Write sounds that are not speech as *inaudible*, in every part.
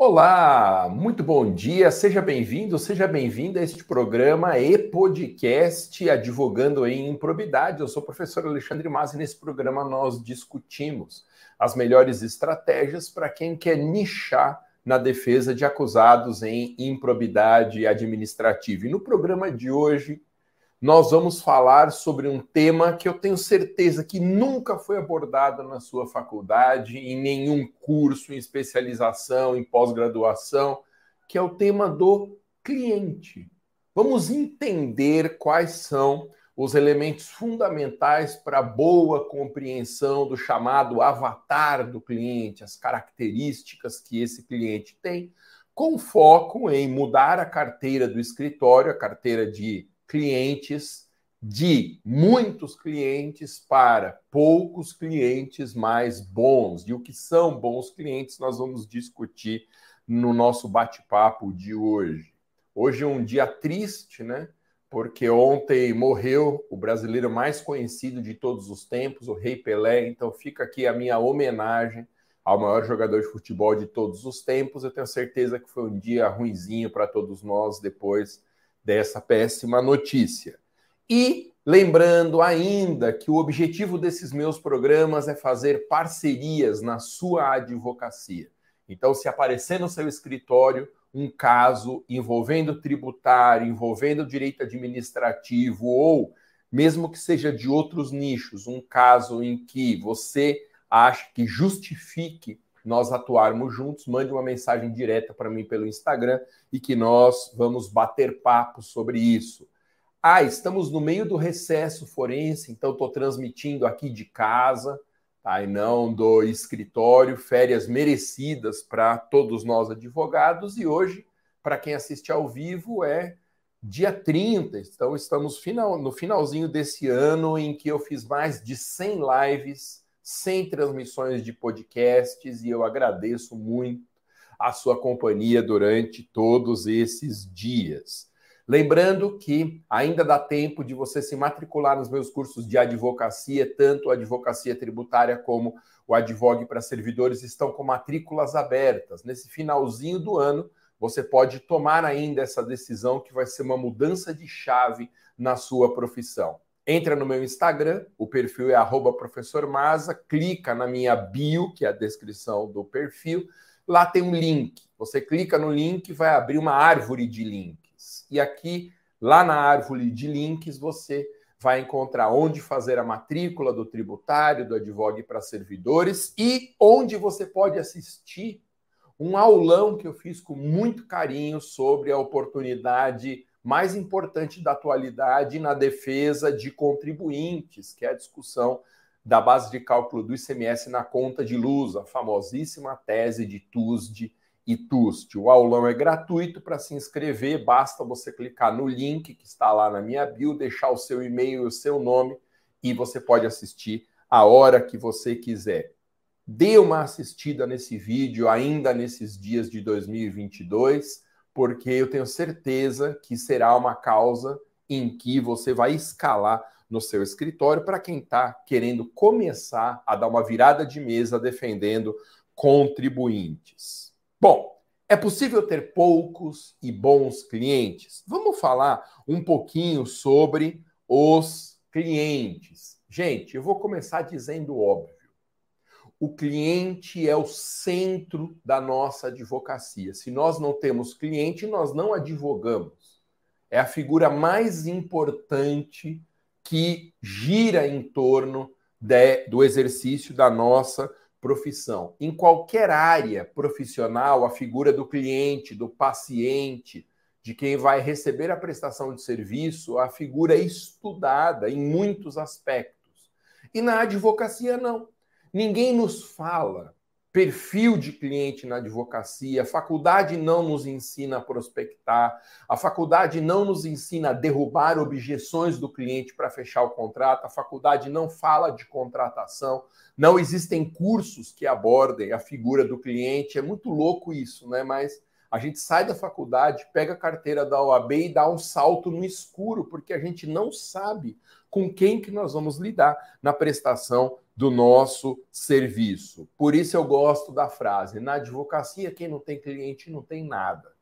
Olá, muito bom dia, seja bem-vindo, seja bem-vinda a este programa e podcast Advogando em Improbidade. Eu sou o professor Alexandre Mas e nesse programa nós discutimos as melhores estratégias para quem quer nichar na defesa de acusados em improbidade administrativa. E no programa de hoje nós vamos falar sobre um tema que eu tenho certeza que nunca foi abordado na sua faculdade, em nenhum curso, em especialização, em pós-graduação, que é o tema do cliente. Vamos entender quais são os elementos fundamentais para a boa compreensão do chamado avatar do cliente, as características que esse cliente tem, com foco em mudar a carteira do escritório, a carteira de clientes de muitos clientes para poucos clientes mais bons. E o que são bons clientes nós vamos discutir no nosso bate-papo de hoje. Hoje é um dia triste, né? Porque ontem morreu o brasileiro mais conhecido de todos os tempos, o Rei Pelé. Então fica aqui a minha homenagem ao maior jogador de futebol de todos os tempos. Eu tenho certeza que foi um dia ruinzinho para todos nós depois dessa péssima notícia. E lembrando ainda que o objetivo desses meus programas é fazer parcerias na sua advocacia. Então, se aparecer no seu escritório um caso envolvendo tributário, envolvendo direito administrativo ou mesmo que seja de outros nichos, um caso em que você acha que justifique nós atuarmos juntos, mande uma mensagem direta para mim pelo Instagram e que nós vamos bater papo sobre isso. Ah, estamos no meio do recesso forense, então estou transmitindo aqui de casa, tá? e não do escritório, férias merecidas para todos nós advogados. E hoje, para quem assiste ao vivo, é dia 30. Então, estamos final, no finalzinho desse ano em que eu fiz mais de 100 lives sem transmissões de podcasts e eu agradeço muito a sua companhia durante todos esses dias. Lembrando que ainda dá tempo de você se matricular nos meus cursos de advocacia, tanto a advocacia tributária como o Advogue para Servidores estão com matrículas abertas. Nesse finalzinho do ano, você pode tomar ainda essa decisão que vai ser uma mudança de chave na sua profissão. Entra no meu Instagram, o perfil é Maza, clica na minha bio, que é a descrição do perfil. Lá tem um link. Você clica no link, vai abrir uma árvore de links. E aqui, lá na árvore de links, você vai encontrar onde fazer a matrícula do tributário, do Advogue para servidores e onde você pode assistir um aulão que eu fiz com muito carinho sobre a oportunidade mais importante da atualidade na defesa de contribuintes, que é a discussão da base de cálculo do ICMS na conta de luz, a famosíssima tese de TUSD e TUST. O aulão é gratuito para se inscrever, basta você clicar no link que está lá na minha bio, deixar o seu e-mail e o seu nome e você pode assistir a hora que você quiser. Dê uma assistida nesse vídeo ainda nesses dias de 2022 porque eu tenho certeza que será uma causa em que você vai escalar no seu escritório para quem está querendo começar a dar uma virada de mesa defendendo contribuintes. Bom, é possível ter poucos e bons clientes? Vamos falar um pouquinho sobre os clientes. Gente, eu vou começar dizendo óbvio o cliente é o centro da nossa advocacia. Se nós não temos cliente, nós não advogamos. É a figura mais importante que gira em torno de, do exercício da nossa profissão. Em qualquer área profissional, a figura do cliente, do paciente, de quem vai receber a prestação de serviço, a figura é estudada em muitos aspectos. E na advocacia, não. Ninguém nos fala perfil de cliente na advocacia, a faculdade não nos ensina a prospectar, a faculdade não nos ensina a derrubar objeções do cliente para fechar o contrato, a faculdade não fala de contratação, não existem cursos que abordem a figura do cliente. É muito louco isso, né? Mas a gente sai da faculdade, pega a carteira da OAB e dá um salto no escuro, porque a gente não sabe com quem que nós vamos lidar na prestação do nosso serviço. Por isso eu gosto da frase: na advocacia, quem não tem cliente não tem nada.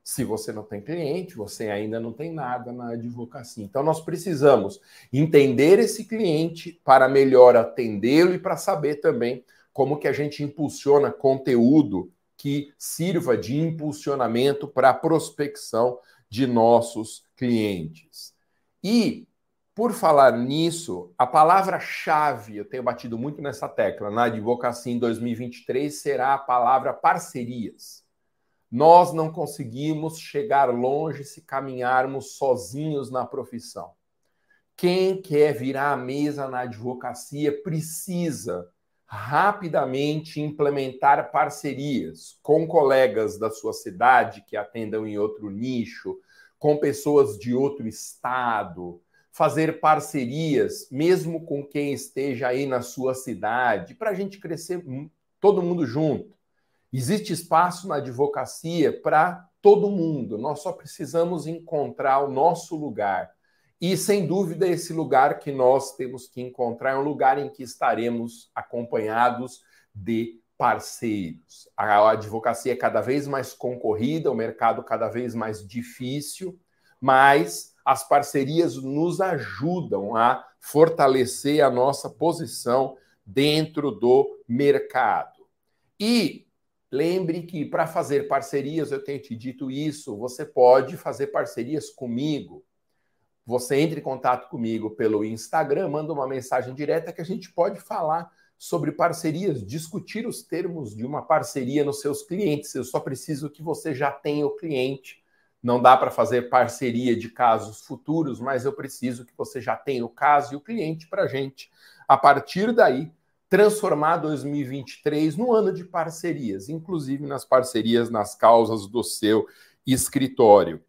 Se você não tem cliente, você ainda não tem nada na advocacia. Então, nós precisamos entender esse cliente para melhor atendê-lo e para saber também como que a gente impulsiona conteúdo que sirva de impulsionamento para a prospecção de nossos clientes. E, por falar nisso, a palavra-chave, eu tenho batido muito nessa tecla, na advocacia em 2023, será a palavra parcerias. Nós não conseguimos chegar longe se caminharmos sozinhos na profissão. Quem quer virar a mesa na advocacia precisa rapidamente implementar parcerias com colegas da sua cidade que atendam em outro nicho, com pessoas de outro estado, fazer parcerias, mesmo com quem esteja aí na sua cidade, para a gente crescer todo mundo junto. Existe espaço na advocacia para todo mundo. Nós só precisamos encontrar o nosso lugar. E, sem dúvida, esse lugar que nós temos que encontrar é um lugar em que estaremos acompanhados de parceiros. A advocacia é cada vez mais concorrida, o mercado cada vez mais difícil, mas as parcerias nos ajudam a fortalecer a nossa posição dentro do mercado. E Lembre que para fazer parcerias, eu tenho te dito isso, você pode fazer parcerias comigo. Você entre em contato comigo pelo Instagram, manda uma mensagem direta que a gente pode falar sobre parcerias, discutir os termos de uma parceria nos seus clientes. Eu só preciso que você já tenha o cliente. Não dá para fazer parceria de casos futuros, mas eu preciso que você já tenha o caso e o cliente para a gente, a partir daí, transformar 2023 no ano de parcerias, inclusive nas parcerias nas causas do seu escritório.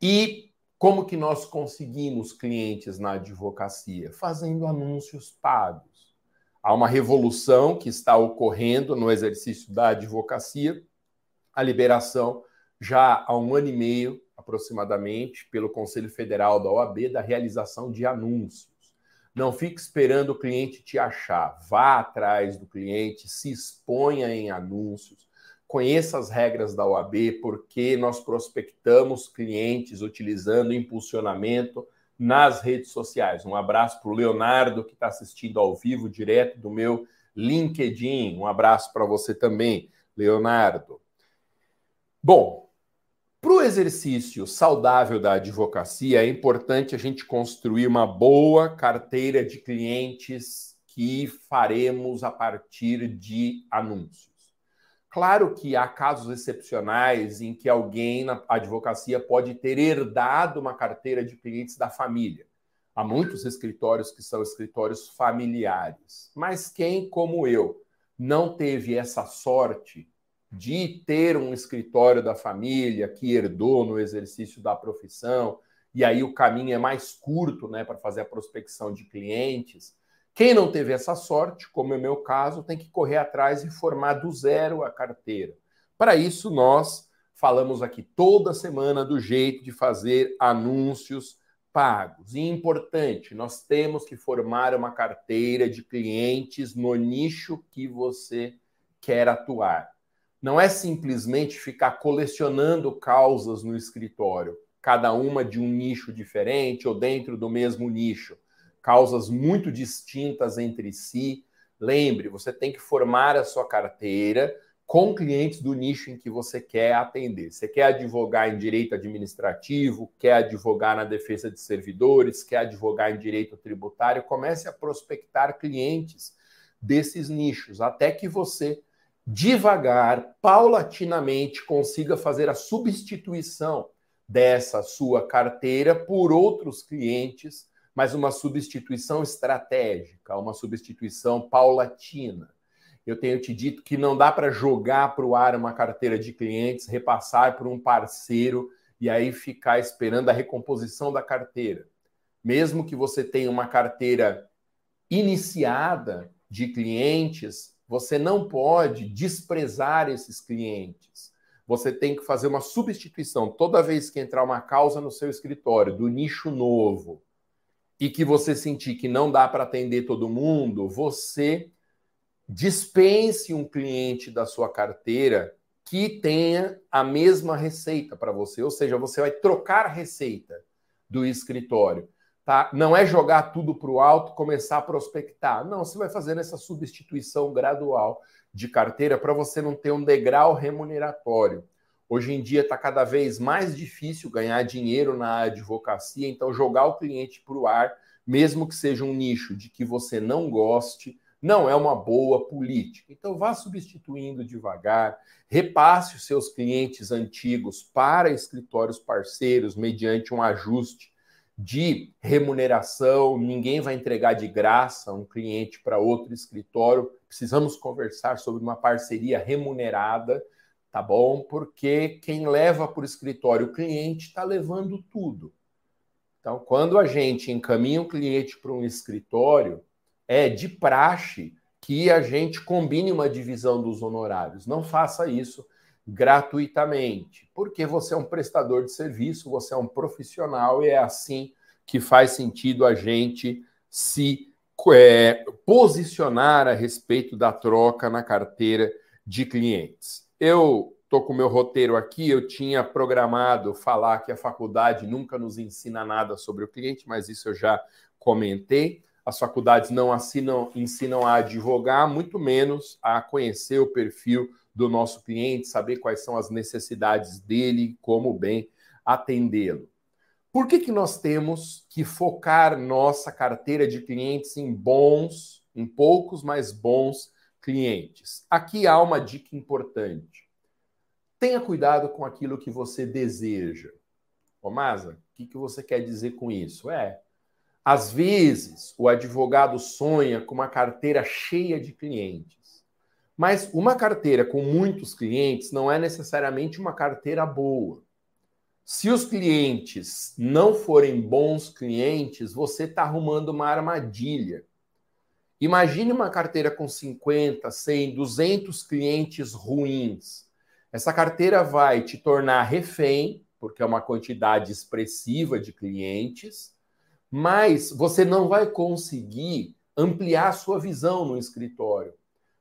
E como que nós conseguimos clientes na advocacia? Fazendo anúncios pagos. Há uma revolução que está ocorrendo no exercício da advocacia, a liberação já há um ano e meio aproximadamente pelo Conselho Federal da OAB da realização de anúncios. Não fique esperando o cliente te achar. Vá atrás do cliente, se exponha em anúncios, conheça as regras da OAB, porque nós prospectamos clientes utilizando impulsionamento nas redes sociais. Um abraço para o Leonardo, que está assistindo ao vivo, direto do meu LinkedIn. Um abraço para você também, Leonardo. Bom, exercício saudável da advocacia, é importante a gente construir uma boa carteira de clientes que faremos a partir de anúncios. Claro que há casos excepcionais em que alguém na advocacia pode ter herdado uma carteira de clientes da família. Há muitos escritórios que são escritórios familiares. Mas quem, como eu, não teve essa sorte de ter um escritório da família que herdou no exercício da profissão, e aí o caminho é mais curto né, para fazer a prospecção de clientes. Quem não teve essa sorte, como é o meu caso, tem que correr atrás e formar do zero a carteira. Para isso, nós falamos aqui toda semana do jeito de fazer anúncios pagos. E importante, nós temos que formar uma carteira de clientes no nicho que você quer atuar não é simplesmente ficar colecionando causas no escritório, cada uma de um nicho diferente ou dentro do mesmo nicho, causas muito distintas entre si. Lembre, você tem que formar a sua carteira com clientes do nicho em que você quer atender. Você quer advogar em direito administrativo, quer advogar na defesa de servidores, quer advogar em direito tributário, comece a prospectar clientes desses nichos, até que você devagar, paulatinamente, consiga fazer a substituição dessa sua carteira por outros clientes, mas uma substituição estratégica, uma substituição paulatina. Eu tenho te dito que não dá para jogar para o ar uma carteira de clientes, repassar para um parceiro e aí ficar esperando a recomposição da carteira. Mesmo que você tenha uma carteira iniciada de clientes, você não pode desprezar esses clientes. Você tem que fazer uma substituição toda vez que entrar uma causa no seu escritório do nicho novo. e que você sentir que não dá para atender todo mundo, você dispense um cliente da sua carteira que tenha a mesma receita para você, ou seja, você vai trocar receita do escritório. Tá? Não é jogar tudo para o alto, começar a prospectar. Não, você vai fazendo essa substituição gradual de carteira para você não ter um degrau remuneratório. Hoje em dia está cada vez mais difícil ganhar dinheiro na advocacia, então jogar o cliente para o ar, mesmo que seja um nicho de que você não goste, não é uma boa política. Então vá substituindo devagar, repasse os seus clientes antigos para escritórios parceiros mediante um ajuste de remuneração, ninguém vai entregar de graça um cliente para outro escritório. Precisamos conversar sobre uma parceria remunerada tá bom? Porque quem leva para o escritório o cliente está levando tudo. Então, quando a gente encaminha o cliente para um escritório, é de praxe que a gente combine uma divisão dos honorários. Não faça isso gratuitamente, porque você é um prestador de serviço, você é um profissional e é assim que faz sentido a gente se é, posicionar a respeito da troca na carteira de clientes. Eu estou com o meu roteiro aqui, eu tinha programado falar que a faculdade nunca nos ensina nada sobre o cliente, mas isso eu já comentei. As faculdades não assinam, ensinam a advogar, muito menos a conhecer o perfil do nosso cliente, saber quais são as necessidades dele, como bem atendê-lo. Por que, que nós temos que focar nossa carteira de clientes em bons, em poucos, mas bons clientes. Aqui há uma dica importante. Tenha cuidado com aquilo que você deseja. Ô, Maza, o que, que você quer dizer com isso? É, às vezes o advogado sonha com uma carteira cheia de clientes. Mas uma carteira com muitos clientes não é necessariamente uma carteira boa. Se os clientes não forem bons clientes, você está arrumando uma armadilha. Imagine uma carteira com 50, 100, 200 clientes ruins. Essa carteira vai te tornar refém, porque é uma quantidade expressiva de clientes, mas você não vai conseguir ampliar a sua visão no escritório.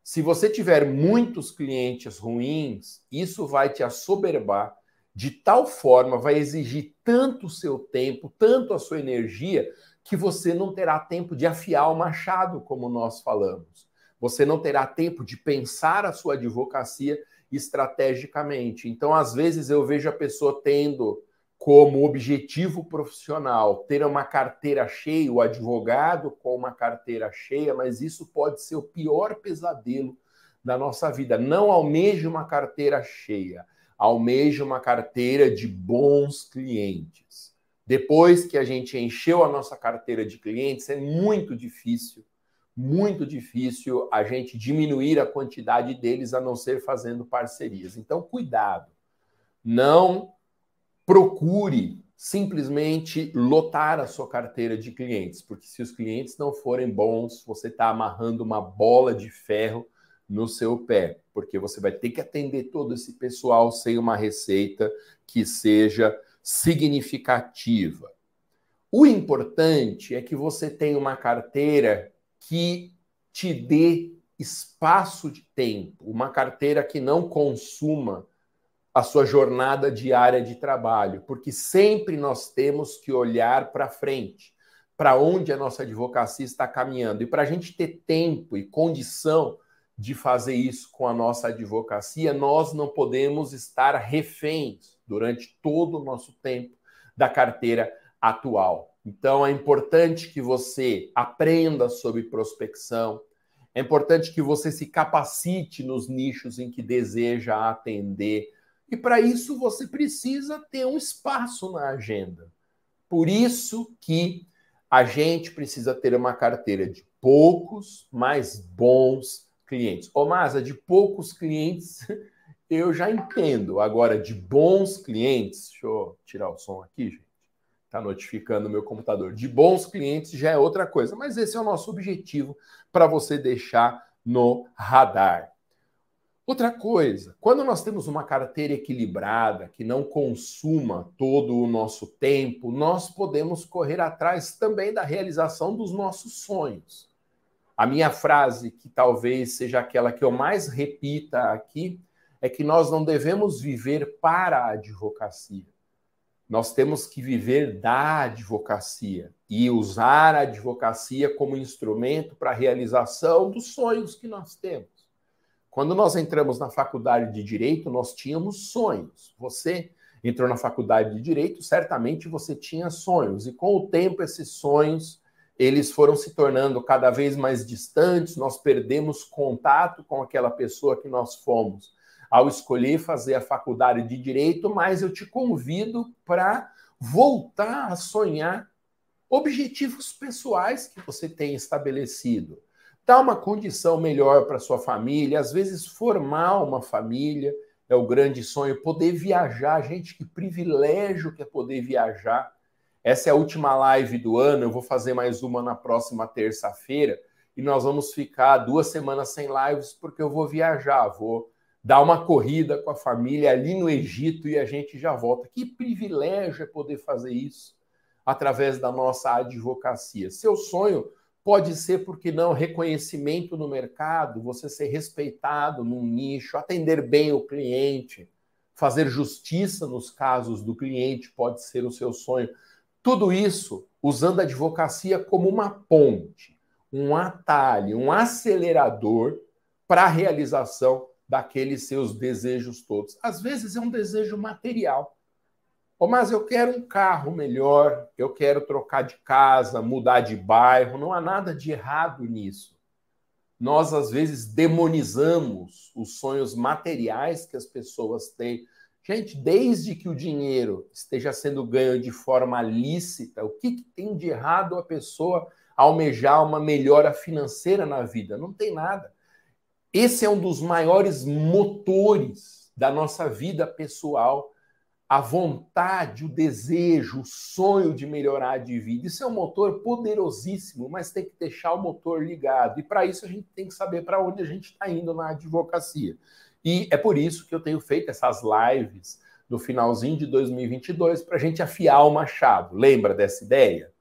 Se você tiver muitos clientes ruins, isso vai te assoberbar de tal forma, vai exigir tanto o seu tempo, tanto a sua energia, que você não terá tempo de afiar o machado, como nós falamos. Você não terá tempo de pensar a sua advocacia estrategicamente. Então, às vezes, eu vejo a pessoa tendo como objetivo profissional ter uma carteira cheia, o advogado com uma carteira cheia, mas isso pode ser o pior pesadelo da nossa vida. Não almeje uma carteira cheia, almeje uma carteira de bons clientes. Depois que a gente encheu a nossa carteira de clientes, é muito difícil, muito difícil a gente diminuir a quantidade deles a não ser fazendo parcerias. Então, cuidado. Não procure simplesmente lotar a sua carteira de clientes, porque se os clientes não forem bons, você está amarrando uma bola de ferro no seu pé, porque você vai ter que atender todo esse pessoal sem uma receita que seja significativa. O importante é que você tenha uma carteira que te dê espaço de tempo, uma carteira que não consuma a sua jornada diária de trabalho, porque sempre nós temos que olhar para frente, para onde a nossa advocacia está caminhando. E para a gente ter tempo e condição de fazer isso com a nossa advocacia, nós não podemos estar reféns durante todo o nosso tempo da carteira atual. Então é importante que você aprenda sobre prospecção, é importante que você se capacite nos nichos em que deseja atender. E para isso você precisa ter um espaço na agenda. Por isso que a gente precisa ter uma carteira de poucos, mas bons clientes. Ô, Masa, de poucos clientes *laughs* eu já entendo. Agora, de bons clientes, deixa eu tirar o som aqui, gente. Está notificando o meu computador. De bons clientes já é outra coisa, mas esse é o nosso objetivo para você deixar no radar. Outra coisa, quando nós temos uma carteira equilibrada, que não consuma todo o nosso tempo, nós podemos correr atrás também da realização dos nossos sonhos. A minha frase, que talvez seja aquela que eu mais repita aqui, é que nós não devemos viver para a advocacia. Nós temos que viver da advocacia e usar a advocacia como instrumento para a realização dos sonhos que nós temos. Quando nós entramos na faculdade de direito, nós tínhamos sonhos. Você entrou na faculdade de direito, certamente você tinha sonhos. E com o tempo esses sonhos eles foram se tornando cada vez mais distantes, nós perdemos contato com aquela pessoa que nós fomos. Ao escolher fazer a faculdade de direito, mas eu te convido para voltar a sonhar objetivos pessoais que você tem estabelecido dar uma condição melhor para sua família, às vezes formar uma família é o grande sonho, poder viajar, gente, que privilégio que é poder viajar. Essa é a última live do ano, eu vou fazer mais uma na próxima terça-feira e nós vamos ficar duas semanas sem lives porque eu vou viajar, vou dar uma corrida com a família ali no Egito e a gente já volta. Que privilégio é poder fazer isso através da nossa advocacia. Seu sonho Pode ser, porque não, reconhecimento no mercado, você ser respeitado num nicho, atender bem o cliente, fazer justiça nos casos do cliente pode ser o seu sonho. Tudo isso usando a advocacia como uma ponte, um atalho, um acelerador para a realização daqueles seus desejos todos. Às vezes é um desejo material. Mas eu quero um carro melhor, eu quero trocar de casa, mudar de bairro. Não há nada de errado nisso. Nós, às vezes, demonizamos os sonhos materiais que as pessoas têm. Gente, desde que o dinheiro esteja sendo ganho de forma lícita, o que, que tem de errado a pessoa almejar uma melhora financeira na vida? Não tem nada. Esse é um dos maiores motores da nossa vida pessoal a vontade, o desejo, o sonho de melhorar de vida. Isso é um motor poderosíssimo, mas tem que deixar o motor ligado. E para isso a gente tem que saber para onde a gente está indo na advocacia. E é por isso que eu tenho feito essas lives no finalzinho de 2022 para a gente afiar o machado. Lembra dessa ideia?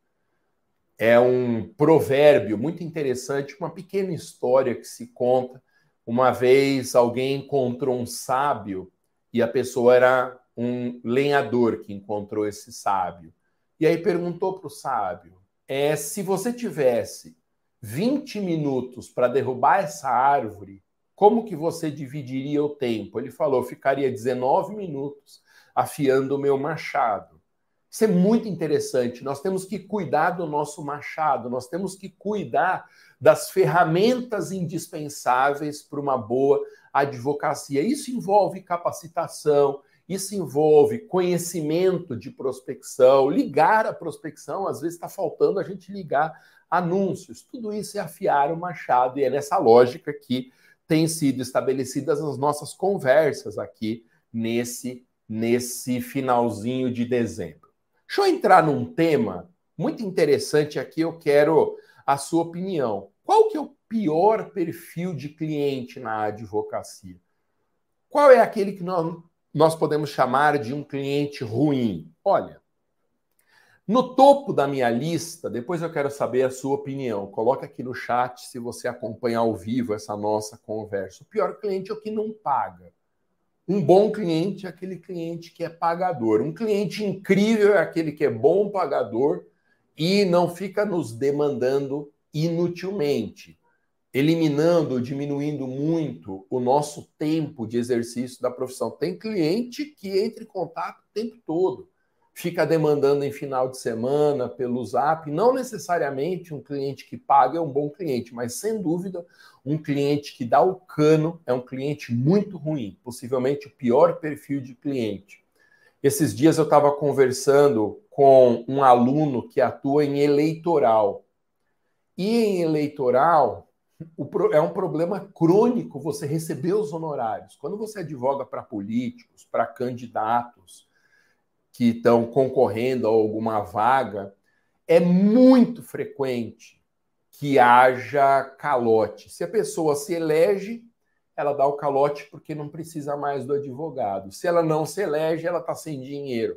É um provérbio muito interessante, uma pequena história que se conta. Uma vez alguém encontrou um sábio e a pessoa era um lenhador que encontrou esse sábio. E aí perguntou para o sábio: é, se você tivesse 20 minutos para derrubar essa árvore, como que você dividiria o tempo? Ele falou: ficaria 19 minutos afiando o meu machado. Isso é muito interessante. Nós temos que cuidar do nosso machado, nós temos que cuidar das ferramentas indispensáveis para uma boa advocacia. Isso envolve capacitação, isso envolve conhecimento de prospecção, ligar a prospecção, às vezes está faltando a gente ligar anúncios. Tudo isso é afiar o machado e é nessa lógica que tem sido estabelecidas as nossas conversas aqui nesse nesse finalzinho de dezembro. Deixa eu entrar num tema muito interessante aqui, eu quero a sua opinião. Qual que é o pior perfil de cliente na advocacia? Qual é aquele que nós nós podemos chamar de um cliente ruim? Olha, no topo da minha lista, depois eu quero saber a sua opinião. Coloca aqui no chat se você acompanha ao vivo essa nossa conversa. O pior cliente é o que não paga. Um bom cliente é aquele cliente que é pagador. Um cliente incrível é aquele que é bom pagador e não fica nos demandando inutilmente eliminando, diminuindo muito o nosso tempo de exercício da profissão. Tem cliente que entra em contato o tempo todo, fica demandando em final de semana pelo Zap. Não necessariamente um cliente que paga é um bom cliente, mas sem dúvida um cliente que dá o cano é um cliente muito ruim, possivelmente o pior perfil de cliente. Esses dias eu estava conversando com um aluno que atua em eleitoral. E em eleitoral, é um problema crônico você receber os honorários. Quando você advoga para políticos, para candidatos que estão concorrendo a alguma vaga, é muito frequente que haja calote. Se a pessoa se elege, ela dá o calote porque não precisa mais do advogado. Se ela não se elege, ela está sem dinheiro.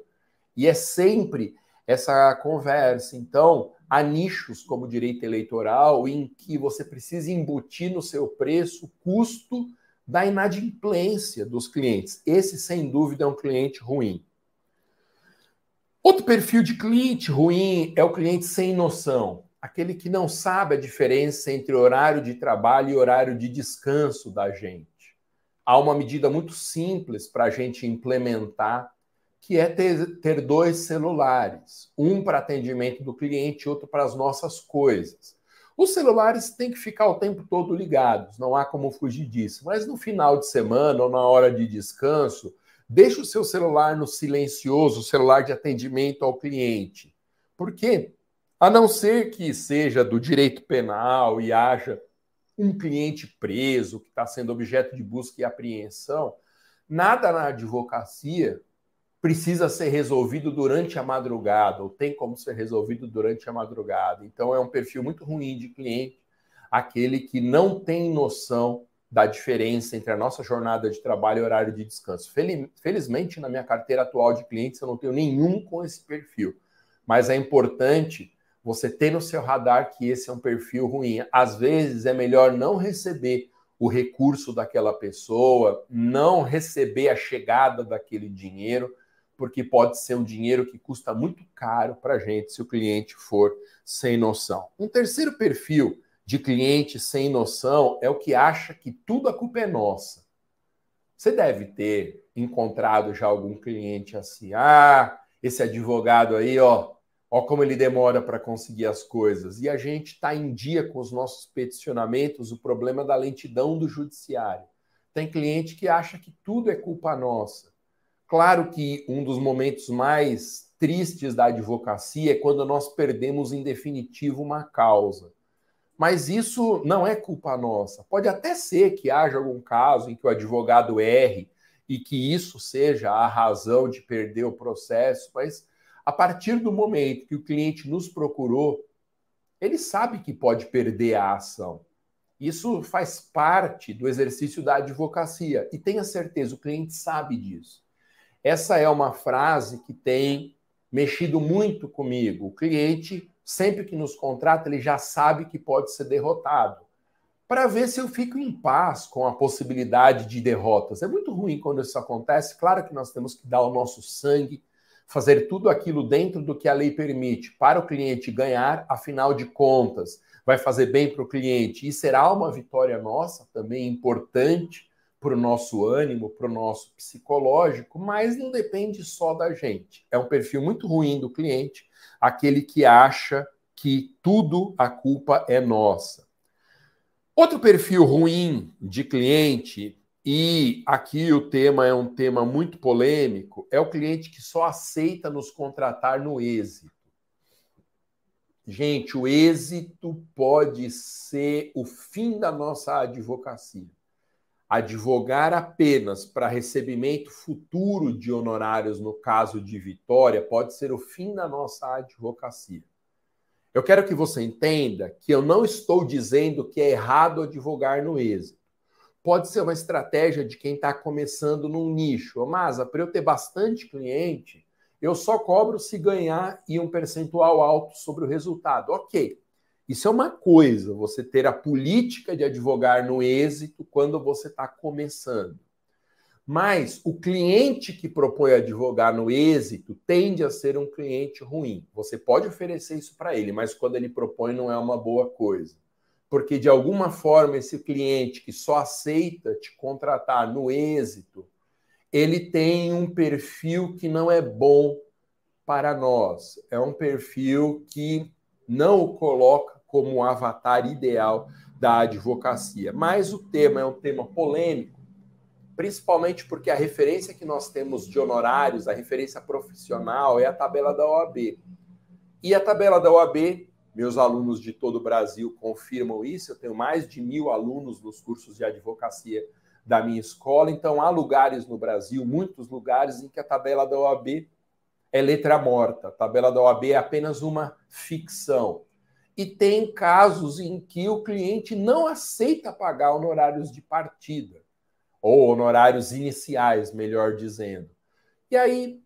E é sempre essa conversa. Então, há nichos como direito eleitoral em que você precisa embutir no seu preço o custo da inadimplência dos clientes. Esse, sem dúvida, é um cliente ruim. Outro perfil de cliente ruim é o cliente sem noção, aquele que não sabe a diferença entre horário de trabalho e horário de descanso da gente. Há uma medida muito simples para a gente implementar, que é ter, ter dois celulares, um para atendimento do cliente e outro para as nossas coisas. Os celulares têm que ficar o tempo todo ligados, não há como fugir disso. Mas no final de semana ou na hora de descanso, deixe o seu celular no silencioso, o celular de atendimento ao cliente. Por quê? A não ser que seja do direito penal e haja um cliente preso que está sendo objeto de busca e apreensão, nada na advocacia precisa ser resolvido durante a madrugada, ou tem como ser resolvido durante a madrugada. Então, é um perfil muito ruim de cliente, aquele que não tem noção da diferença entre a nossa jornada de trabalho e horário de descanso. Felizmente, na minha carteira atual de clientes, eu não tenho nenhum com esse perfil, mas é importante você ter no seu radar que esse é um perfil ruim. Às vezes, é melhor não receber o recurso daquela pessoa, não receber a chegada daquele dinheiro porque pode ser um dinheiro que custa muito caro para a gente se o cliente for sem noção. Um terceiro perfil de cliente sem noção é o que acha que tudo a culpa é nossa. Você deve ter encontrado já algum cliente assim, ah, esse advogado aí, ó, ó como ele demora para conseguir as coisas. E a gente está em dia com os nossos peticionamentos, o problema da lentidão do judiciário. Tem cliente que acha que tudo é culpa nossa. Claro que um dos momentos mais tristes da advocacia é quando nós perdemos em definitivo uma causa. Mas isso não é culpa nossa. Pode até ser que haja algum caso em que o advogado erre e que isso seja a razão de perder o processo, mas a partir do momento que o cliente nos procurou, ele sabe que pode perder a ação. Isso faz parte do exercício da advocacia e tenha certeza, o cliente sabe disso. Essa é uma frase que tem mexido muito comigo. O cliente, sempre que nos contrata, ele já sabe que pode ser derrotado. Para ver se eu fico em paz com a possibilidade de derrotas. É muito ruim quando isso acontece. Claro que nós temos que dar o nosso sangue, fazer tudo aquilo dentro do que a lei permite para o cliente ganhar, afinal de contas, vai fazer bem para o cliente e será uma vitória nossa, também importante para o nosso ânimo, para o nosso psicológico, mas não depende só da gente. É um perfil muito ruim do cliente, aquele que acha que tudo a culpa é nossa. Outro perfil ruim de cliente, e aqui o tema é um tema muito polêmico, é o cliente que só aceita nos contratar no êxito. Gente, o êxito pode ser o fim da nossa advocacia advogar apenas para recebimento futuro de honorários no caso de vitória pode ser o fim da nossa advocacia. Eu quero que você entenda que eu não estou dizendo que é errado advogar no êxito. Pode ser uma estratégia de quem está começando num nicho. Mas, para eu ter bastante cliente, eu só cobro se ganhar e um percentual alto sobre o resultado. Ok. Isso é uma coisa, você ter a política de advogar no êxito quando você está começando. Mas o cliente que propõe advogar no êxito tende a ser um cliente ruim. Você pode oferecer isso para ele, mas quando ele propõe não é uma boa coisa. Porque de alguma forma esse cliente que só aceita te contratar no êxito, ele tem um perfil que não é bom para nós. É um perfil que não o coloca como o avatar ideal da advocacia. Mas o tema é um tema polêmico, principalmente porque a referência que nós temos de honorários, a referência profissional, é a tabela da OAB. E a tabela da OAB, meus alunos de todo o Brasil confirmam isso, eu tenho mais de mil alunos nos cursos de advocacia da minha escola, então há lugares no Brasil, muitos lugares, em que a tabela da OAB é letra morta. A tabela da OAB é apenas uma ficção e tem casos em que o cliente não aceita pagar honorários de partida. ou honorários iniciais, melhor dizendo. E aí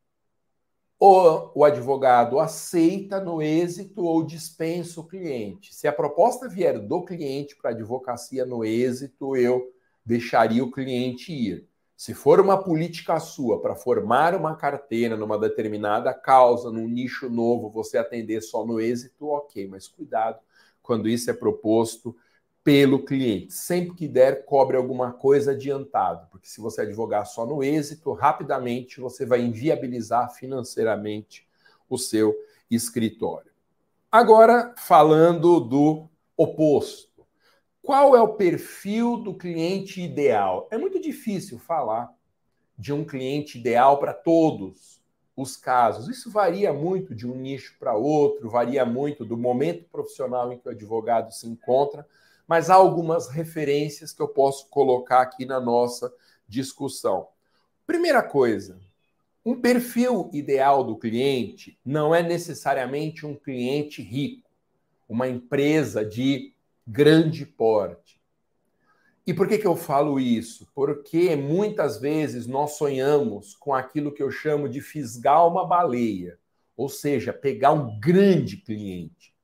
o, advogado aceita no êxito ou dispensa o cliente. Se a proposta vier do cliente para a advocacia no êxito, eu deixaria o cliente ir. Se for uma política sua para formar uma carteira numa determinada causa, num nicho novo, você atender só no êxito, ok, mas cuidado quando isso é proposto pelo cliente. Sempre que der, cobre alguma coisa adiantado, porque se você advogar só no êxito, rapidamente você vai inviabilizar financeiramente o seu escritório. Agora, falando do oposto. Qual é o perfil do cliente ideal? É muito difícil falar de um cliente ideal para todos os casos. Isso varia muito de um nicho para outro, varia muito do momento profissional em que o advogado se encontra mas há algumas referências que eu posso colocar aqui na nossa discussão. Primeira coisa, um perfil ideal do cliente não é necessariamente um cliente rico, uma empresa de grande porte. E por que, que eu falo isso? Porque muitas vezes nós sonhamos com aquilo que eu chamo de fisgar uma baleia, ou seja, pegar um grande cliente.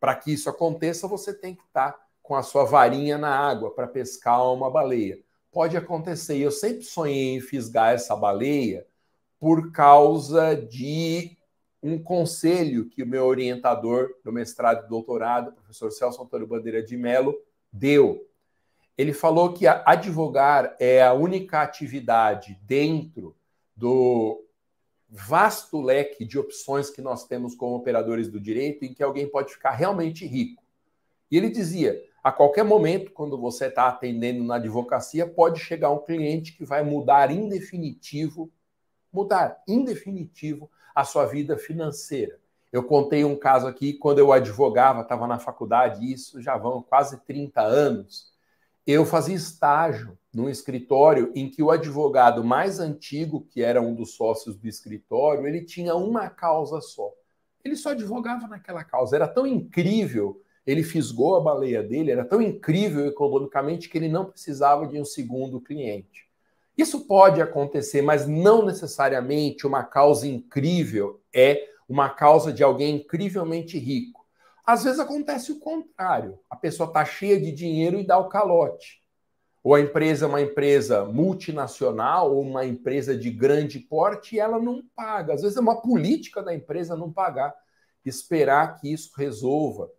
Para que isso aconteça, você tem que estar com a sua varinha na água para pescar uma baleia. Pode acontecer. Eu sempre sonhei em fisgar essa baleia por causa de um conselho que o meu orientador do mestrado e doutorado, professor Celso Antônio Bandeira de Mello, deu. Ele falou que advogar é a única atividade dentro do vasto leque de opções que nós temos como operadores do direito em que alguém pode ficar realmente rico. E ele dizia: a qualquer momento, quando você está atendendo na advocacia, pode chegar um cliente que vai mudar em definitivo, mudar em definitivo a sua vida financeira. Eu contei um caso aqui quando eu advogava, estava na faculdade, isso já vão quase 30 anos. Eu fazia estágio num escritório em que o advogado mais antigo, que era um dos sócios do escritório, ele tinha uma causa só. Ele só advogava naquela causa. Era tão incrível ele fisgou a baleia dele, era tão incrível economicamente que ele não precisava de um segundo cliente. Isso pode acontecer, mas não necessariamente uma causa incrível é uma causa de alguém incrivelmente rico. Às vezes acontece o contrário. A pessoa está cheia de dinheiro e dá o calote. Ou a empresa é uma empresa multinacional ou uma empresa de grande porte e ela não paga. Às vezes é uma política da empresa não pagar. Esperar que isso resolva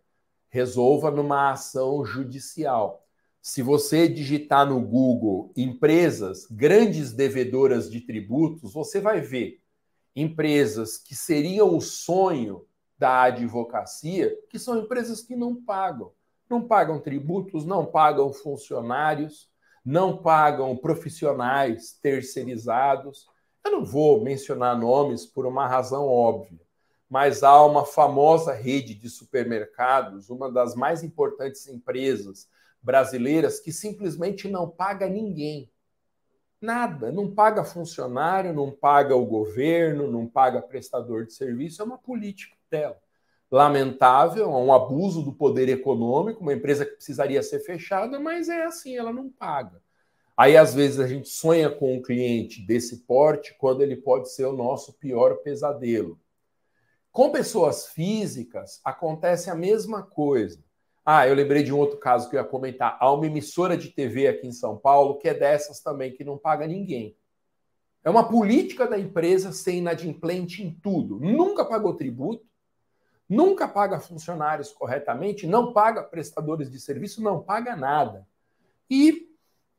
resolva numa ação judicial. Se você digitar no Google empresas grandes devedoras de tributos, você vai ver empresas que seriam o sonho da advocacia, que são empresas que não pagam. Não pagam tributos, não pagam funcionários, não pagam profissionais terceirizados. Eu não vou mencionar nomes por uma razão óbvia mas há uma famosa rede de supermercados, uma das mais importantes empresas brasileiras, que simplesmente não paga ninguém. Nada, não paga funcionário, não paga o governo, não paga prestador de serviço, é uma política dela. Lamentável, é um abuso do poder econômico, uma empresa que precisaria ser fechada, mas é assim, ela não paga. Aí, às vezes, a gente sonha com um cliente desse porte quando ele pode ser o nosso pior pesadelo. Com pessoas físicas, acontece a mesma coisa. Ah, eu lembrei de um outro caso que eu ia comentar. Há uma emissora de TV aqui em São Paulo que é dessas também, que não paga ninguém. É uma política da empresa ser inadimplente em tudo. Nunca pagou tributo, nunca paga funcionários corretamente, não paga prestadores de serviço, não paga nada. E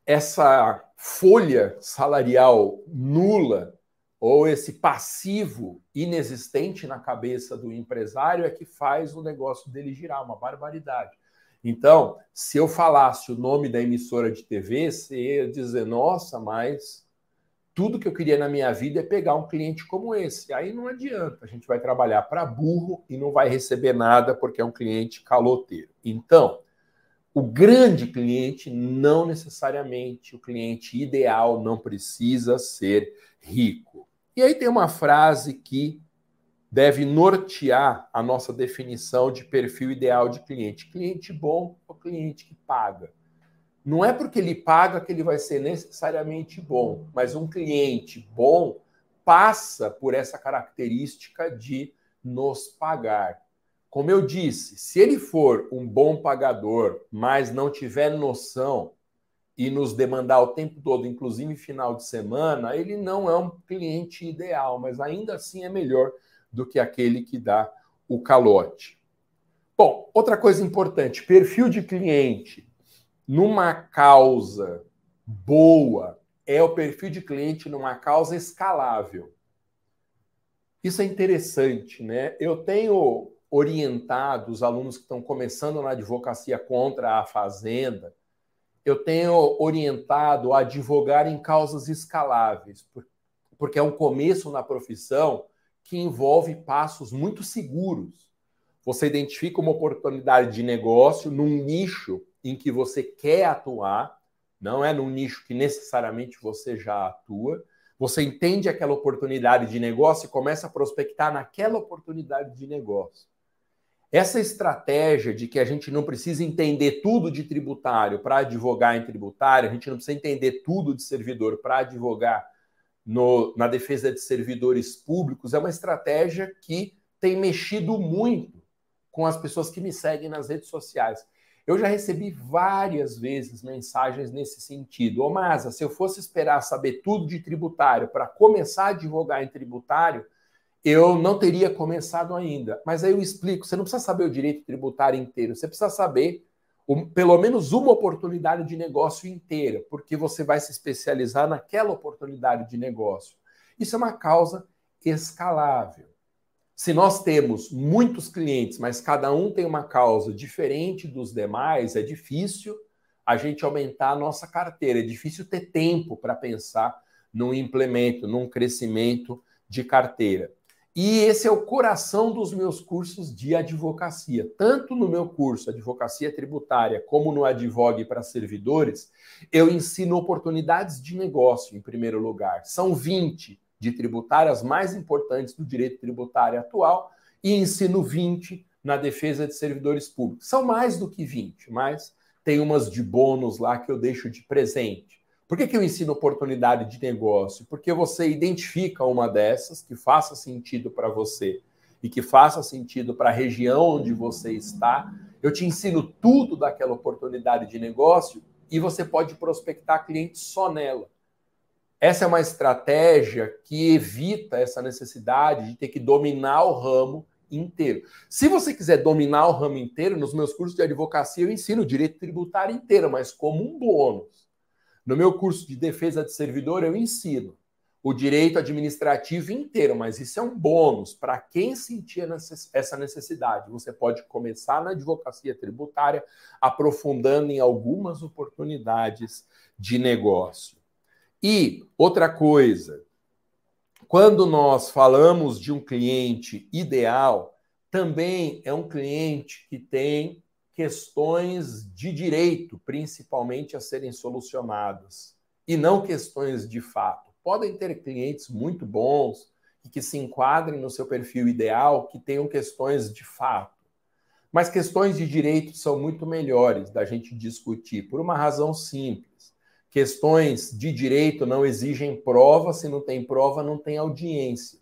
essa folha salarial nula ou esse passivo inexistente na cabeça do empresário é que faz o negócio dele girar, uma barbaridade. Então, se eu falasse o nome da emissora de TV, você ia dizer, nossa, mas tudo que eu queria na minha vida é pegar um cliente como esse. Aí não adianta, a gente vai trabalhar para burro e não vai receber nada porque é um cliente caloteiro. Então, o grande cliente não necessariamente, o cliente ideal não precisa ser rico. E aí tem uma frase que deve nortear a nossa definição de perfil ideal de cliente. Cliente bom ou cliente que paga? Não é porque ele paga que ele vai ser necessariamente bom, mas um cliente bom passa por essa característica de nos pagar. Como eu disse, se ele for um bom pagador, mas não tiver noção e nos demandar o tempo todo, inclusive final de semana, ele não é um cliente ideal, mas ainda assim é melhor do que aquele que dá o calote. Bom, outra coisa importante: perfil de cliente numa causa boa é o perfil de cliente numa causa escalável. Isso é interessante, né? Eu tenho orientado os alunos que estão começando na advocacia contra a fazenda eu tenho orientado a advogar em causas escaláveis, porque é um começo na profissão que envolve passos muito seguros. Você identifica uma oportunidade de negócio num nicho em que você quer atuar, não é num nicho que necessariamente você já atua. Você entende aquela oportunidade de negócio e começa a prospectar naquela oportunidade de negócio. Essa estratégia de que a gente não precisa entender tudo de tributário para advogar em tributário, a gente não precisa entender tudo de servidor para advogar no, na defesa de servidores públicos, é uma estratégia que tem mexido muito com as pessoas que me seguem nas redes sociais. Eu já recebi várias vezes mensagens nesse sentido. Ô, Masa, se eu fosse esperar saber tudo de tributário para começar a advogar em tributário, eu não teria começado ainda. Mas aí eu explico: você não precisa saber o direito tributário inteiro, você precisa saber pelo menos uma oportunidade de negócio inteira, porque você vai se especializar naquela oportunidade de negócio. Isso é uma causa escalável. Se nós temos muitos clientes, mas cada um tem uma causa diferente dos demais, é difícil a gente aumentar a nossa carteira, é difícil ter tempo para pensar num implemento, num crescimento de carteira. E esse é o coração dos meus cursos de advocacia. Tanto no meu curso Advocacia Tributária, como no Advogue para Servidores, eu ensino oportunidades de negócio, em primeiro lugar. São 20 de tributárias mais importantes do direito tributário atual e ensino 20 na defesa de servidores públicos. São mais do que 20, mas tem umas de bônus lá que eu deixo de presente. Por que, que eu ensino oportunidade de negócio? Porque você identifica uma dessas que faça sentido para você e que faça sentido para a região onde você está. Eu te ensino tudo daquela oportunidade de negócio e você pode prospectar clientes só nela. Essa é uma estratégia que evita essa necessidade de ter que dominar o ramo inteiro. Se você quiser dominar o ramo inteiro, nos meus cursos de advocacia eu ensino direito tributário inteiro, mas como um bônus. No meu curso de defesa de servidor, eu ensino o direito administrativo inteiro, mas isso é um bônus para quem sentir essa necessidade. Você pode começar na advocacia tributária, aprofundando em algumas oportunidades de negócio. E outra coisa, quando nós falamos de um cliente ideal, também é um cliente que tem questões de direito, principalmente, a serem solucionadas, e não questões de fato. Podem ter clientes muito bons e que se enquadrem no seu perfil ideal, que tenham questões de fato. Mas questões de direito são muito melhores da gente discutir, por uma razão simples. Questões de direito não exigem prova, se não tem prova, não tem audiência.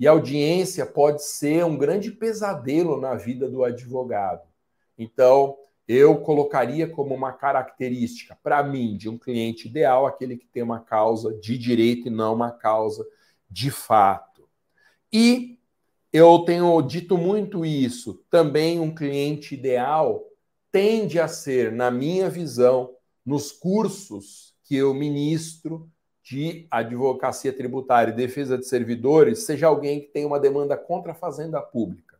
E audiência pode ser um grande pesadelo na vida do advogado. Então, eu colocaria como uma característica, para mim, de um cliente ideal, aquele que tem uma causa de direito e não uma causa de fato. E eu tenho dito muito isso, também um cliente ideal tende a ser, na minha visão, nos cursos que eu ministro de advocacia tributária e defesa de servidores, seja alguém que tem uma demanda contra a fazenda pública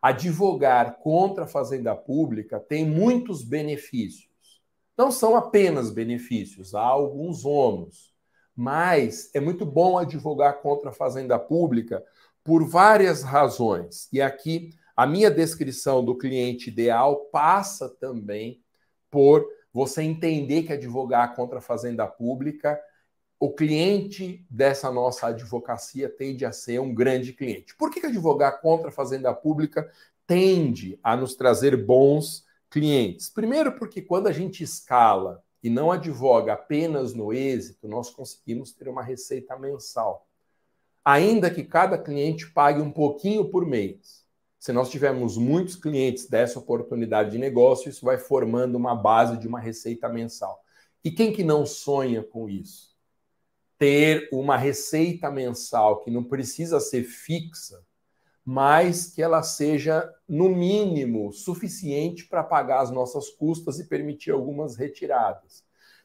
advogar contra a fazenda pública tem muitos benefícios. Não são apenas benefícios, há alguns ônus. Mas é muito bom advogar contra a fazenda pública por várias razões. E aqui a minha descrição do cliente ideal passa também por você entender que advogar contra a fazenda pública o cliente dessa nossa advocacia tende a ser um grande cliente. Por que, advogar contra a fazenda pública tende a nos trazer bons clientes? Primeiro, porque quando a gente escala e não advoga apenas no êxito, nós conseguimos ter uma receita mensal. Ainda que cada cliente pague um pouquinho por mês. Se nós tivermos muitos clientes dessa oportunidade de negócio, isso vai formando uma base de uma receita mensal. E quem que não sonha com isso? Ter uma receita mensal que não precisa ser fixa, mas que ela seja, no mínimo, suficiente para pagar as nossas custas e permitir algumas retiradas.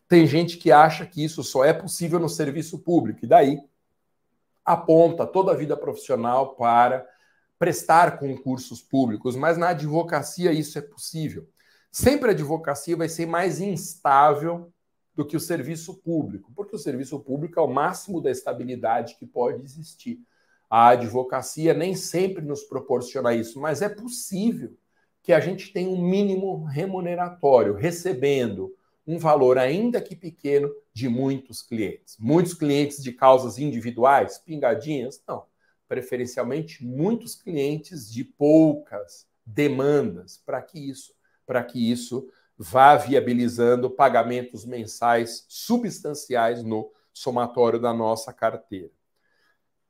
Tem gente que acha que isso só é possível no serviço público, e daí aponta toda a vida profissional para prestar concursos públicos, mas na advocacia isso é possível. Sempre a advocacia vai ser mais instável do que o serviço público, porque o serviço público é o máximo da estabilidade que pode existir. A advocacia nem sempre nos proporciona isso, mas é possível que a gente tenha um mínimo remuneratório, recebendo um valor, ainda que pequeno, de muitos clientes. Muitos clientes de causas individuais, pingadinhas? Não. Preferencialmente, muitos clientes de poucas demandas para que isso, para que isso vá viabilizando pagamentos mensais substanciais no somatório da nossa carteira.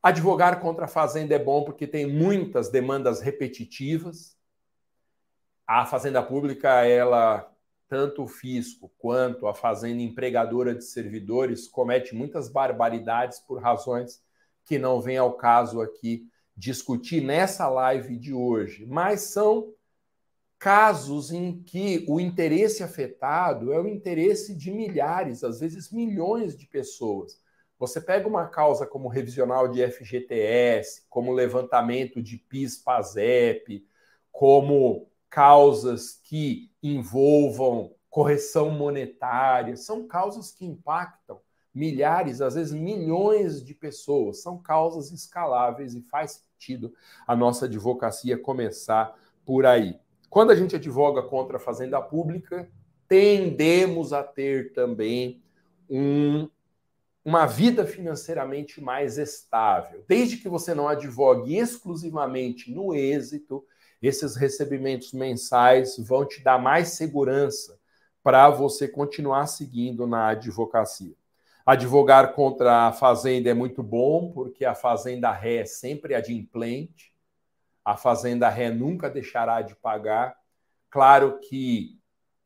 Advogar contra a fazenda é bom porque tem muitas demandas repetitivas. A fazenda pública, ela tanto o fisco quanto a fazenda empregadora de servidores comete muitas barbaridades por razões que não vem ao caso aqui discutir nessa live de hoje, mas são casos em que o interesse afetado é o interesse de milhares, às vezes milhões de pessoas. Você pega uma causa como revisional de FGTS, como levantamento de PIS, PASEP, como causas que envolvam correção monetária, são causas que impactam milhares, às vezes milhões de pessoas, são causas escaláveis e faz sentido a nossa advocacia começar por aí. Quando a gente advoga contra a fazenda pública, tendemos a ter também um uma vida financeiramente mais estável. Desde que você não advogue exclusivamente no êxito, esses recebimentos mensais vão te dar mais segurança para você continuar seguindo na advocacia. Advogar contra a fazenda é muito bom, porque a fazenda ré é sempre adimplente, a fazenda ré nunca deixará de pagar. Claro que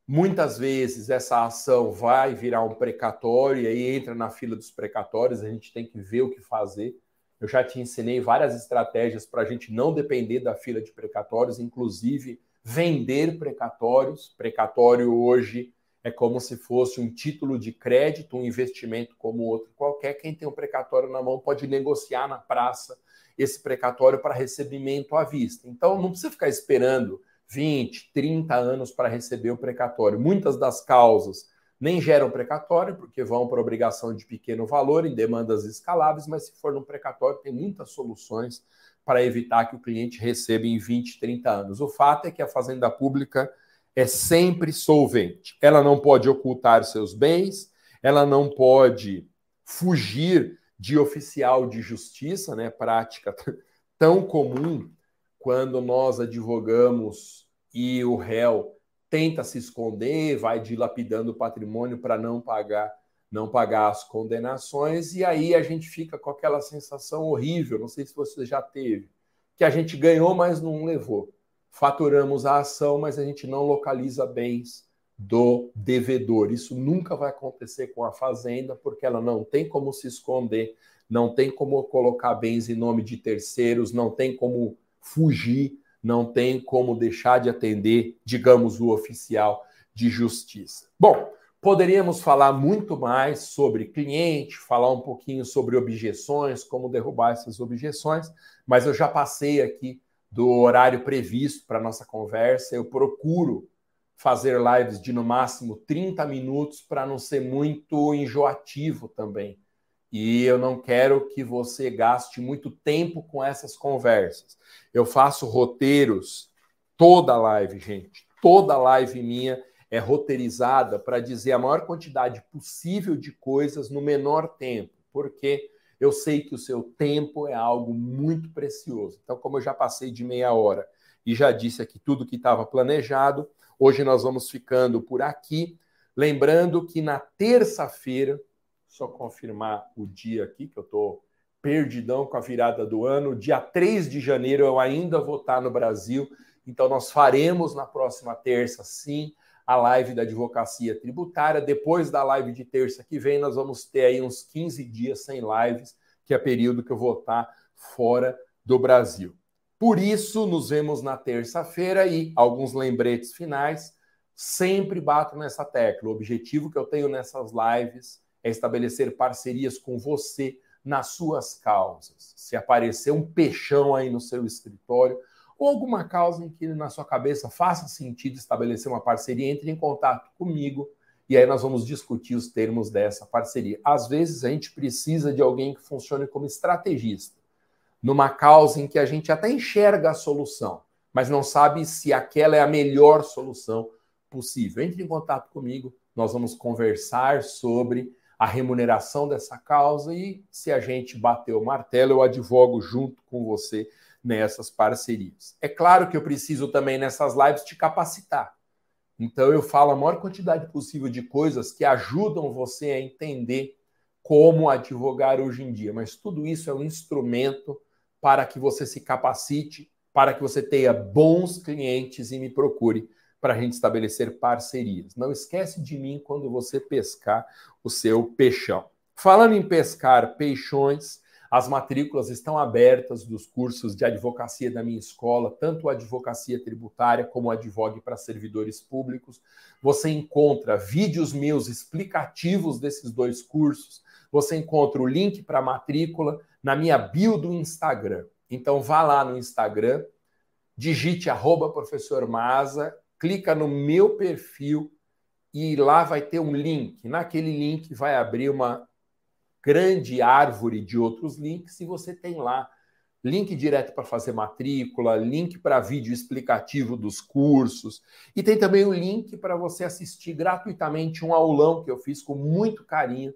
Muitas vezes essa ação vai virar um precatório e aí entra na fila dos precatórios, a gente tem que ver o que fazer. Eu já te ensinei várias estratégias para a gente não depender da fila de precatórios, inclusive vender precatórios. Precatório hoje é como se fosse um título de crédito, um investimento como outro qualquer. Quem tem um precatório na mão pode negociar na praça esse precatório para recebimento à vista. Então não precisa ficar esperando 20, 30 anos para receber o precatório. Muitas das causas nem geram precatório, porque vão para obrigação de pequeno valor em demandas escaláveis, mas se for no precatório, tem muitas soluções para evitar que o cliente receba em 20, 30 anos. O fato é que a Fazenda Pública é sempre solvente. Ela não pode ocultar seus bens, ela não pode fugir de oficial de justiça, né, prática *laughs* tão comum quando nós advogamos e o réu tenta se esconder, vai dilapidando o patrimônio para não pagar não pagar as condenações e aí a gente fica com aquela sensação horrível, não sei se você já teve, que a gente ganhou, mas não levou. Faturamos a ação, mas a gente não localiza bens do devedor. Isso nunca vai acontecer com a fazenda, porque ela não tem como se esconder, não tem como colocar bens em nome de terceiros, não tem como fugir, não tem como deixar de atender, digamos, o oficial de justiça. Bom, poderíamos falar muito mais sobre cliente, falar um pouquinho sobre objeções, como derrubar essas objeções, mas eu já passei aqui do horário previsto para nossa conversa. Eu procuro fazer lives de no máximo 30 minutos para não ser muito enjoativo também. E eu não quero que você gaste muito tempo com essas conversas. Eu faço roteiros toda live, gente. Toda live minha é roteirizada para dizer a maior quantidade possível de coisas no menor tempo, porque eu sei que o seu tempo é algo muito precioso. Então, como eu já passei de meia hora e já disse aqui tudo que estava planejado, hoje nós vamos ficando por aqui. Lembrando que na terça-feira, só confirmar o dia aqui, que eu estou perdidão com a virada do ano, dia 3 de janeiro eu ainda vou estar no Brasil, então nós faremos na próxima terça, sim, a live da advocacia tributária. Depois da live de terça que vem, nós vamos ter aí uns 15 dias sem lives, que é período que eu vou estar fora do Brasil. Por isso, nos vemos na terça-feira e alguns lembretes finais. Sempre bato nessa tecla. O objetivo que eu tenho nessas lives é estabelecer parcerias com você nas suas causas. Se aparecer um peixão aí no seu escritório, ou alguma causa em que na sua cabeça faça sentido estabelecer uma parceria, entre em contato comigo e aí nós vamos discutir os termos dessa parceria. Às vezes a gente precisa de alguém que funcione como estrategista, numa causa em que a gente até enxerga a solução, mas não sabe se aquela é a melhor solução possível. Entre em contato comigo, nós vamos conversar sobre a remuneração dessa causa e se a gente bater o martelo, eu advogo junto com você nessas parcerias. É claro que eu preciso também nessas lives te capacitar. Então eu falo a maior quantidade possível de coisas que ajudam você a entender como advogar hoje em dia, mas tudo isso é um instrumento para que você se capacite, para que você tenha bons clientes e me procure para a gente estabelecer parcerias. Não esquece de mim quando você pescar o seu peixão. Falando em pescar peixões, as matrículas estão abertas dos cursos de advocacia da minha escola, tanto advocacia tributária como advogue para servidores públicos. Você encontra vídeos meus explicativos desses dois cursos. Você encontra o link para matrícula na minha bio do Instagram. Então vá lá no Instagram, digite arroba professor Maza, clica no meu perfil e lá vai ter um link. Naquele link vai abrir uma grande árvore de outros links e você tem lá link direto para fazer matrícula, link para vídeo explicativo dos cursos e tem também o link para você assistir gratuitamente um aulão que eu fiz com muito carinho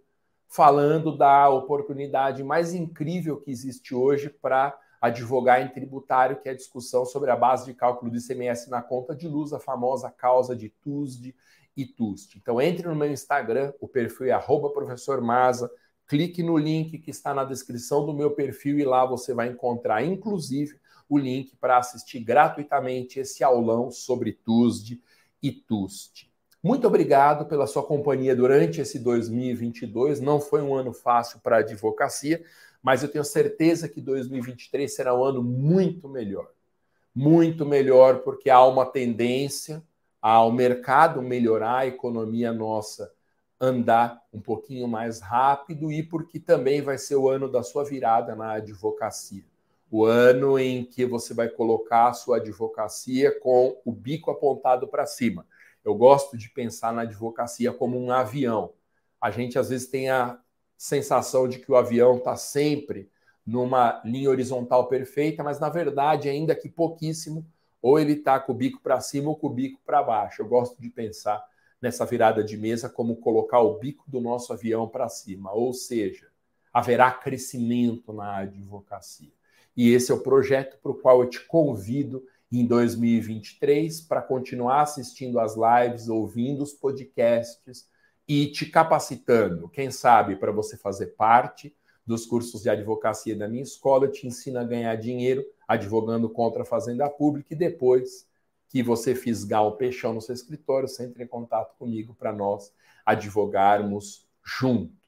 falando da oportunidade mais incrível que existe hoje para advogar em tributário, que é a discussão sobre a base de cálculo do ICMS na conta de luz, a famosa causa de TUSD e TUST. Então entre no meu Instagram, o perfil é arroba professor Maza, clique no link que está na descrição do meu perfil e lá você vai encontrar, inclusive, o link para assistir gratuitamente esse aulão sobre TUSD e TUST. Muito obrigado pela sua companhia durante esse 2022. Não foi um ano fácil para a advocacia, mas eu tenho certeza que 2023 será um ano muito melhor. Muito melhor, porque há uma tendência ao mercado melhorar, a economia nossa andar um pouquinho mais rápido e porque também vai ser o ano da sua virada na advocacia. O ano em que você vai colocar a sua advocacia com o bico apontado para cima. Eu gosto de pensar na advocacia como um avião. A gente às vezes tem a sensação de que o avião está sempre numa linha horizontal perfeita, mas na verdade, ainda que pouquíssimo, ou ele está com o bico para cima ou com o bico para baixo. Eu gosto de pensar nessa virada de mesa como colocar o bico do nosso avião para cima, ou seja, haverá crescimento na advocacia. E esse é o projeto para o qual eu te convido em 2023 para continuar assistindo às lives, ouvindo os podcasts e te capacitando. Quem sabe para você fazer parte dos cursos de advocacia da minha escola, eu te ensino a ganhar dinheiro advogando contra a fazenda pública e depois que você fisgar o peixão no seu escritório, você entre em contato comigo para nós advogarmos juntos.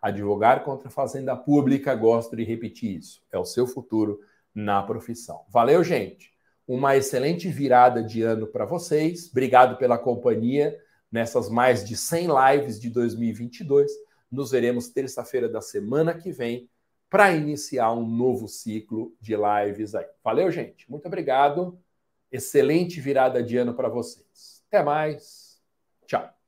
Advogar contra a fazenda pública, gosto de repetir isso, é o seu futuro na profissão. Valeu, gente. Uma excelente virada de ano para vocês. Obrigado pela companhia nessas mais de 100 lives de 2022. Nos veremos terça-feira da semana que vem para iniciar um novo ciclo de lives aí. Valeu, gente. Muito obrigado. Excelente virada de ano para vocês. Até mais. Tchau.